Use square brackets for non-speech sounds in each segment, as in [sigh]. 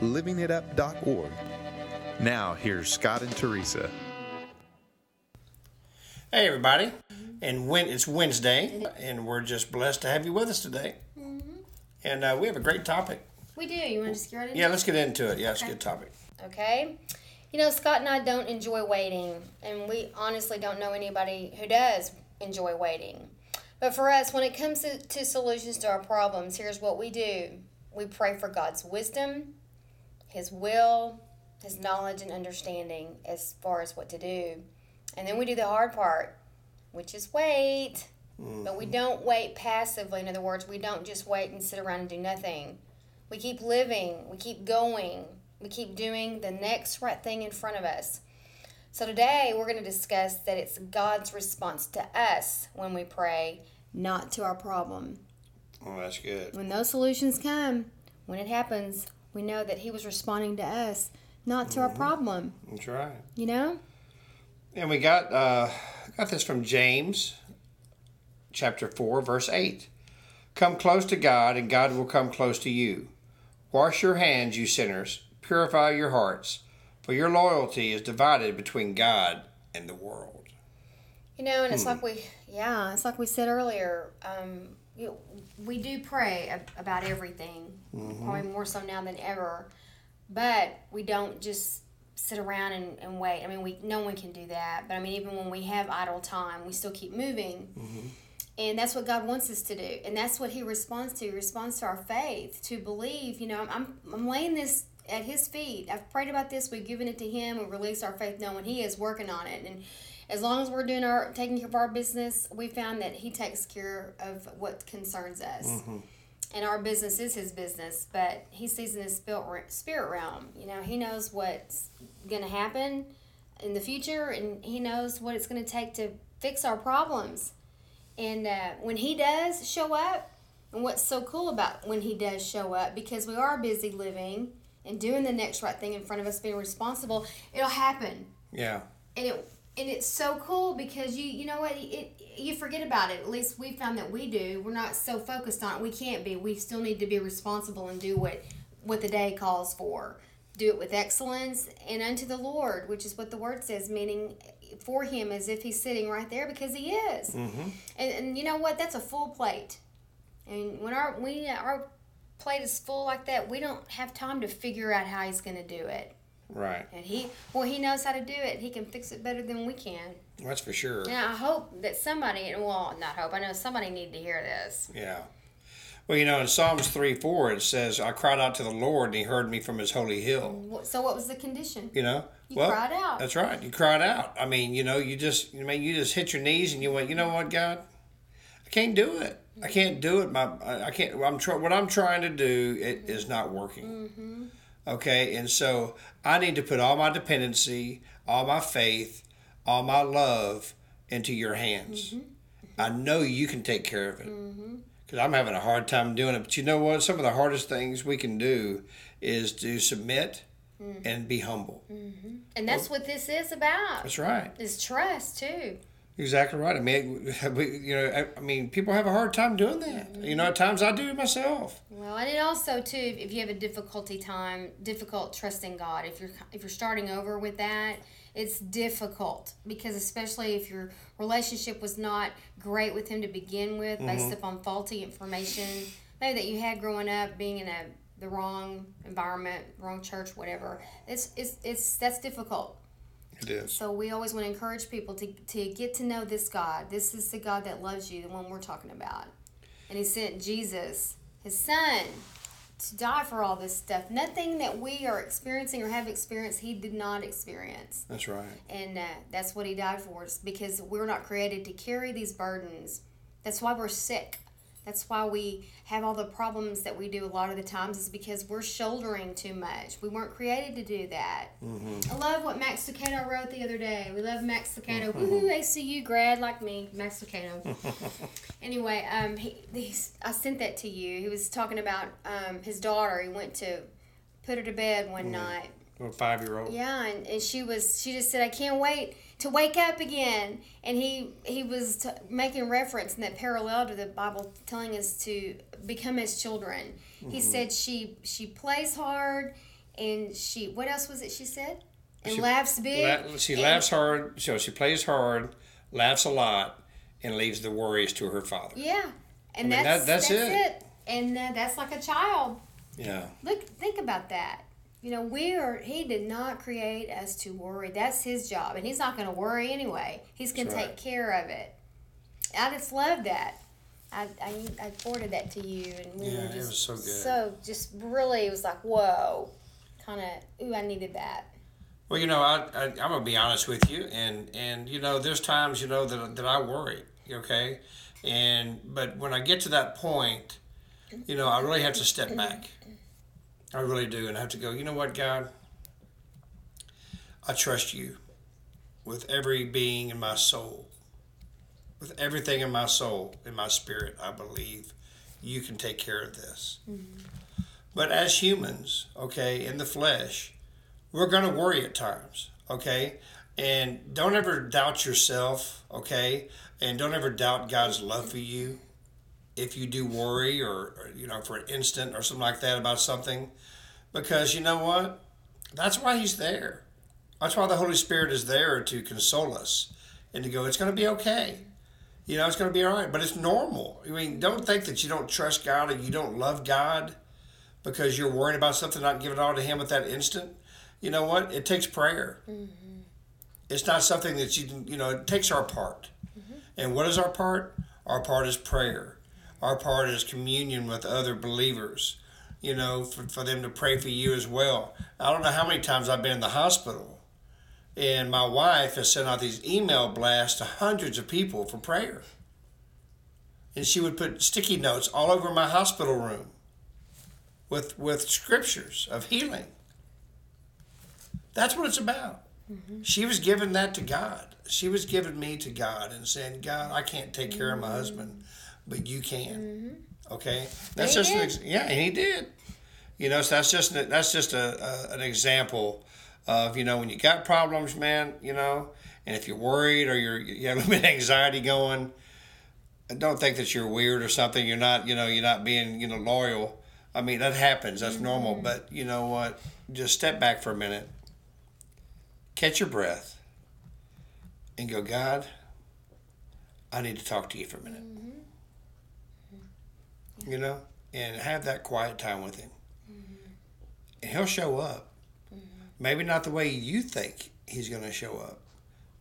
livingitup.org. Now, here's Scott and Teresa. Hey, everybody. And when it's Wednesday, and we're just blessed to have you with us today. And uh, we have a great topic. We do. You want to just get right into Yeah, it? let's get into it. Yeah, it's a good topic. Okay. You know, Scott and I don't enjoy waiting, and we honestly don't know anybody who does enjoy waiting. But for us, when it comes to, to solutions to our problems, here's what we do we pray for God's wisdom, His will, His knowledge, and understanding as far as what to do. And then we do the hard part, which is wait. But we mm-hmm. don't wait passively. In other words, we don't just wait and sit around and do nothing. We keep living, we keep going, we keep doing the next right thing in front of us. So today we're going to discuss that it's God's response to us when we pray, not to our problem. Oh, that's good. When those solutions come, when it happens, we know that He was responding to us, not to our problem. That's right. You know? And we got uh, got this from James, chapter four, verse eight. Come close to God, and God will come close to you. Wash your hands, you sinners. Purify your hearts, for your loyalty is divided between God and the world. You know, and it's like we, yeah, it's like we said earlier. Um, you, we do pray ab- about everything, mm-hmm. probably more so now than ever. But we don't just sit around and, and wait. I mean, we no one can do that. But I mean, even when we have idle time, we still keep moving. Mm-hmm. And that's what God wants us to do, and that's what He responds to. He responds to our faith, to believe. You know, I'm, I'm, I'm laying this at His feet. I've prayed about this. We've given it to Him. We release our faith, knowing He is working on it. And as long as we're doing our taking care of our business, we found that He takes care of what concerns us. And our business is His business, but He sees in His spirit spirit realm. You know, He knows what's going to happen in the future, and He knows what it's going to take to fix our problems. And uh, when he does show up, and what's so cool about when he does show up, because we are busy living and doing the next right thing in front of us, being responsible, it'll happen. Yeah. And it and it's so cool because you you know what it you forget about it. At least we found that we do. We're not so focused on it. We can't be. We still need to be responsible and do what what the day calls for. Do it with excellence and unto the Lord, which is what the word says, meaning for him as if he's sitting right there because he is. Mm-hmm. And, and you know what? That's a full plate. And when our we our plate is full like that, we don't have time to figure out how he's going to do it. Right. And he well, he knows how to do it. He can fix it better than we can. That's for sure. And I hope that somebody, well, not hope. I know somebody need to hear this. Yeah. Well, you know, in Psalms 3 4, it says, I cried out to the Lord, and he heard me from his holy hill. So what was the condition? You know? You cried out. That's right. You cried out. I mean, you know, you just, I mean, you just hit your knees and you went, you know what, God? I can't do it. I can't do it. My, I can't. I'm try, What I'm trying to do it is not working. Mm-hmm. Okay, and so I need to put all my dependency, all my faith, all my love into your hands. Mm-hmm. Mm-hmm. I know you can take care of it mm-hmm. because I'm having a hard time doing it. But you know what? Some of the hardest things we can do is to submit mm. and be humble. And that's what this is about. That's right. Is trust too. Exactly right. I mean, [laughs] we, you know, I, mean, people have a hard time doing that. You know, at times I do it myself. Well, and it also too, if you have a difficulty time, difficult trusting God, if you're if you're starting over with that, it's difficult because especially if your relationship was not great with Him to begin with, based mm-hmm. upon faulty information, maybe that you had growing up, being in a the wrong environment, wrong church, whatever. It's it's it's that's difficult. It is. So we always want to encourage people to, to get to know this God. This is the God that loves you, the one we're talking about. And he sent Jesus, his son, to die for all this stuff. Nothing that we are experiencing or have experienced, he did not experience. That's right. And uh, that's what he died for us because we're not created to carry these burdens. That's why we're sick. That's why we have all the problems that we do a lot of the times is because we're shouldering too much. We weren't created to do that. I love what Max Lucado wrote the other day. We love Max Lucado. Woohoo, ACU grad like me, Max Lucado. [laughs] anyway, um, he, I sent that to you. He was talking about um, his daughter. He went to put her to bed one night. A five year old. Yeah, and, and she was she just said I can't wait to wake up again. And he he was t- making reference in that parallel to the Bible telling us to become as children. He said she she plays hard and she what else was it she said? And She- laughs big. La- she laughs hard, so she plays hard, laughs a lot, and leaves the worries to her father. Yeah. And I mean, that's, that- that's that's, it. it. And uh, that's like a child. Yeah. Look, think about that. You know, we are. He did not create us to worry. That's his job, and he's not going to worry anyway. He's going to That's take right. care of it. I just love that. I, I, I forwarded that to you, and we Yeah, were it just was so good. So just really, it was like whoa, kind of. Ooh, I needed that. Well, you know, I, I I'm gonna be honest with you, and and you know, there's times you know that that I worry. Okay, and but when I get to that point, you know, I really have to step back. I really do, and I have to go. You know what, God? I trust you with every being in my soul, with everything in my soul, in my spirit. I believe you can take care of this. Mm-hmm. But as humans, okay, in the flesh, we're going to worry at times, okay? And don't ever doubt yourself, okay? And don't ever doubt God's love for you. If you do worry or, or, you know, for an instant or something like that about something, because you know what? That's why He's there. That's why the Holy Spirit is there to console us and to go, it's going to be okay. You know, it's going to be all right. But it's normal. I mean, don't think that you don't trust God or you don't love God because you're worried about something, not giving it all to Him at that instant. You know what? It takes prayer. Mm-hmm. It's not something that you can, you know, it takes our part. Mm-hmm. And what is our part? Our part is prayer. Our part is communion with other believers, you know, for, for them to pray for you as well. I don't know how many times I've been in the hospital and my wife has sent out these email blasts to hundreds of people for prayer. And she would put sticky notes all over my hospital room with with scriptures of healing. That's what it's about. Mm-hmm. She was giving that to God. She was giving me to God and saying, God, I can't take care of my husband, mm. But you can. Mm-hmm. Okay, that's just an ex- yeah, and he did. You know, so that's just an, that's just a, a an example of you know when you got problems, man. You know, and if you're worried or you're you have a little [laughs] bit of anxiety going, don't think that you're weird or something. You're not, you know, you're not being, you know, loyal. I mean, that happens. That's mm-hmm. normal. But you know what? Just step back for a minute, catch your breath, and go, God, I need to talk to you for a minute. Mm-hmm. You know, and have that quiet time with Him, mm-hmm. and He'll show up. Mm-hmm. Maybe not the way you think He's going to show up,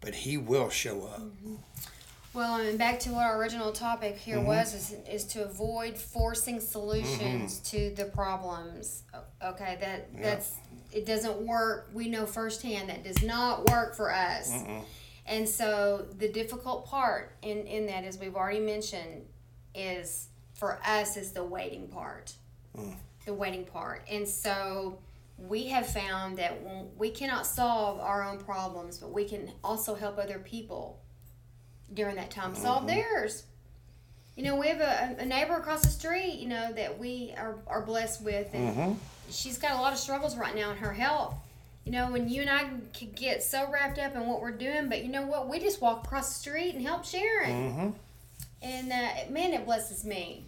but He will show up. Mm-hmm. Well, I and back to what our original topic here Mm-hmm. was is, is to avoid forcing solutions to the problems. Okay, that that's it doesn't work. We know firsthand that does not work for us. And so the difficult part in in that, as we've already mentioned, is for us is the waiting part. Mm. The waiting part. And so we have found that we cannot solve our own problems, but we can also help other people during that time solve mm-hmm. theirs. You know, we have a, a neighbor across the street, you know, that we are, are blessed with, and mm-hmm. she's got a lot of struggles right now in her health. You know, when you and I could get so wrapped up in what we're doing, but you know what? We just walk across the street and help Sharon. Mm-hmm. And uh, man, it blesses me.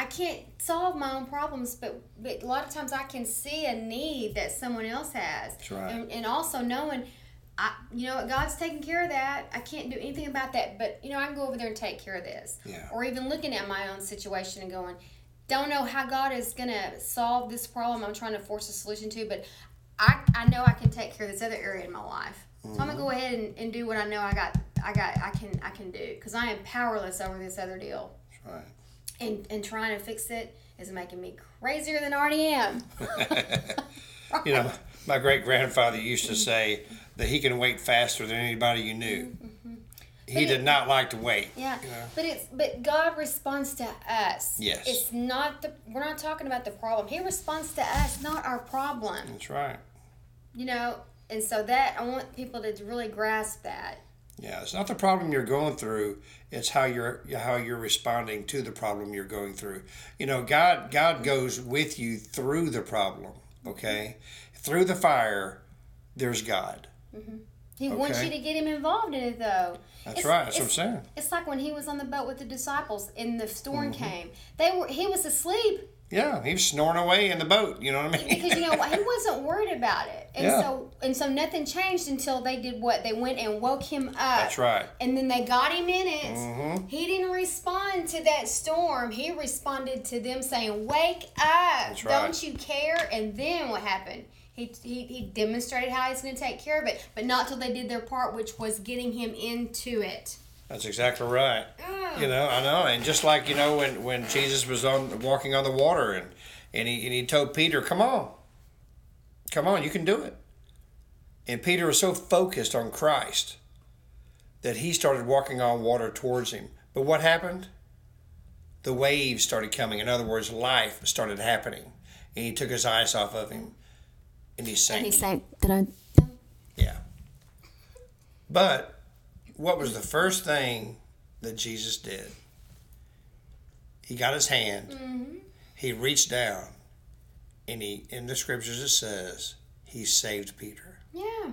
I can't solve my own problems, but, but a lot of times I can see a need that someone else has. That's right. And, and also knowing, I, you know, God's taking care of that. I can't do anything about that, but you know, I can go over there and take care of this. Yeah. Or even looking at my own situation and going, don't know how God is gonna solve this problem I'm trying to force a solution to, but I, I know I can take care of this other area in my life. So I'm gonna mm-hmm. go ahead and, and do what I know I got I got I can I can do because I am powerless over this other deal. That's right. And and trying to fix it is making me crazier than I already am. [laughs] You know, my great grandfather used to say that he can wait faster than anybody you knew. Mm-hmm. he it- did not like to wait. Yeah, you know? but it's but God responds to us. Yes. it's not the we're not talking about the problem. He responds to us, not our problem. That's right. You know, and so that I want people to really grasp that. Yeah, it's not the problem you're going through; it's how you're how you're responding to the problem you're going through. You know, God God goes with you through the problem. Okay, through the fire, there's God. He wants you to get him involved in it, though. That's It's- right. That's what I'm saying. It's like when he was on the boat with the disciples and the storm Mm-hmm. came. They were he was asleep Yeah, he was snoring away in the boat. You know what I mean? because you know he [laughs] wasn't worried about it, and Yeah. so and so nothing changed until they did what they went and woke him up. That's right. And then they got him in it. Mhm. He didn't respond to that storm. He responded to them saying, "Wake up! That's right. Don't you care?" And then what happened? He, he, he demonstrated how he's going to take care of it, but not till they did their part, which was getting him into it. That's exactly right. You know, I know, and just like you know when when Jesus was on walking on the water and and he and he told Peter, "Come on, come on, you can do it." And Peter was so focused on Christ that he started walking on water towards him. But what happened? The waves started coming. In other words, life started happening, and he took his eyes off of him, and he sank. And he's saying, "Did I?" Yeah. But what was the first thing that Jesus did? He got his hand, mm-hmm. he reached down, and he in the scriptures it says he saved Peter. Yeah,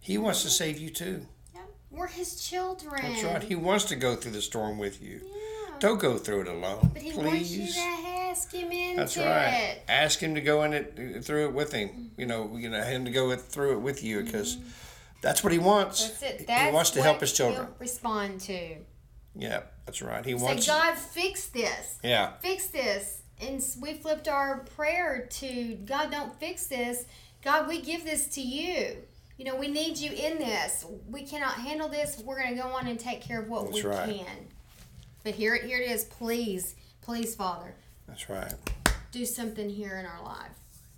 He wants to save you too. yeah. We're his children. That's right. He wants to go through the storm with you. Yeah. Don't go through it alone. But he wants you please. to ask him into That's right. it. Ask him to go in it uh, through it with him. You know, you know him to go it, through it with you because mm-hmm. That's what he wants. That's it. He- That's he wants to help his children. respond to. Yeah, that's right. He Say, wants. Say, God, fix this. Yeah, Fix this. And we flipped our prayer to God, don't fix this. God, we give this to you. You know, we need you in this. We cannot handle this. We're going to go on and take care of what That's we right. can. But here, it here it is. Please, please, Father, that's right. do something here in our life.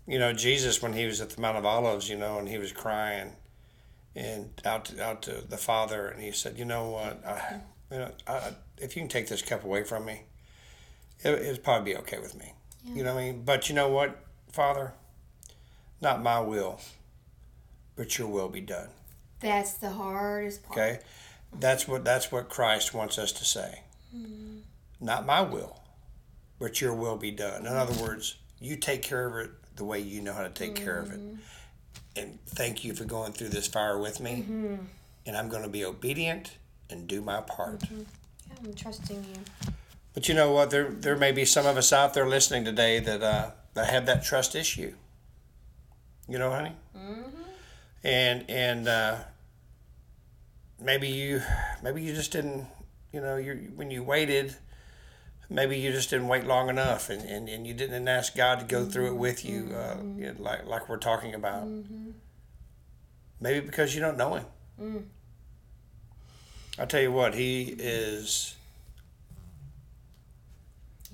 You know, Jesus when he was at the Mount of Olives, you know, and he was crying, and out to, out to the Father, and he said, "You know what? I, you know, I, if you can take this cup away from me, it, it'd probably be okay with me. You know what I mean? But you know what, Father? Not my will, but Your will be done." That's the hardest part. Okay, that's what that's what Christ wants us to say. Mm-hmm. Not my will, but your will be done. In other words, you take care of it the way you know how to take care of it. Mm-hmm. And thank you for going through this fire with me. And I'm going to be obedient and do my part. Yeah, I'm trusting you. But you know what? There there may be some of us out there listening today that uh, that have that trust issue. You know, honey. Mm-hmm. And and uh, maybe you maybe you just didn't. You know, you when you waited, maybe you just didn't wait long enough, and, and, and you didn't ask God to go through it with you, uh, mm-hmm. you know, like like we're talking about. Mm-hmm. Maybe because you don't know Him. Mm. I tell you what, He is.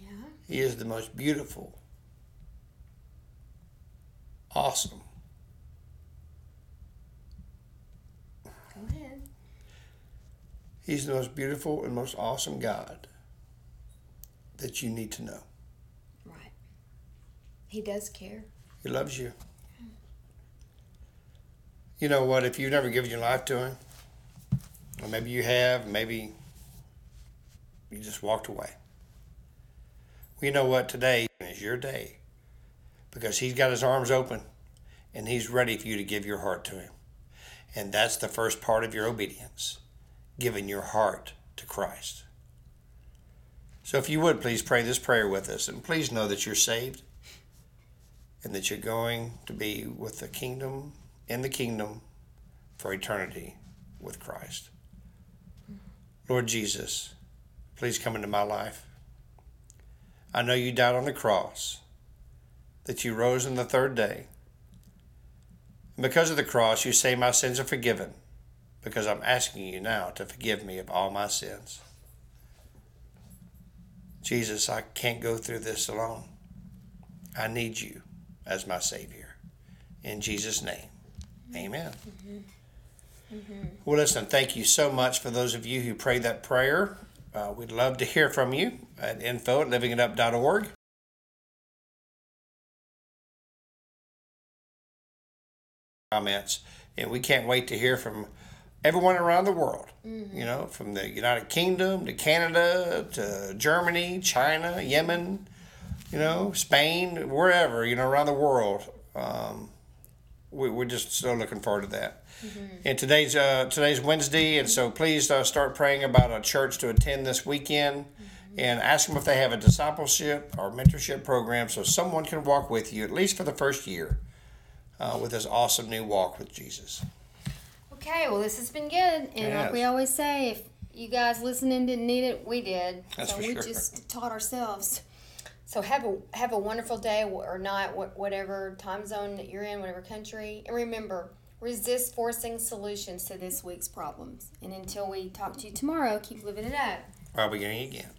Yeah. He is the most beautiful, awesome, Go ahead. He's the most beautiful and most awesome God that you need to know. Right. He does care. He loves you. You know what? If you've never given your life to Him, or maybe you have, maybe you just walked away. Well, you know what? Today is your day because He's got His arms open and He's ready for you to give your heart to Him. And that's the first part of your obedience giving your heart to Christ. So if you would, please pray this prayer with us and please know that you're saved and that you're going to be with the kingdom in the kingdom for eternity with Christ. Lord Jesus, please come into my life. I know you died on the cross, that you rose on the third day. And because of the cross, you say my sins are forgiven, because I'm asking you now to forgive me of all my sins. Jesus, I can't go through this alone. I need you as my Savior. In Jesus' name, amen. Well, listen, thank you so much for those of you who prayed that prayer. Uh, we'd love to hear from you at info at livingitup.org. Comments, and we can't wait to hear from everyone around the world. You know, from the United Kingdom to Canada to Germany, China, Yemen, you know, Spain, wherever, you know, around the world. Um, we, we're just so looking forward to that. And today's uh, today's Wednesday, and so please uh, start praying about a church to attend this weekend, and ask them if they have a discipleship or mentorship program, so someone can walk with you at least for the first year uh, with this awesome new walk with Jesus. Okay, well, this has been good. And like we always say, if you guys listening didn't need it, we did. That's so for we sure. just taught ourselves. So have a have a wonderful day or night, wh- whatever time zone that you're in, whatever country. And remember, resist forcing solutions to this week's problems. And until we talk to you tomorrow, keep living it up. While beginning again.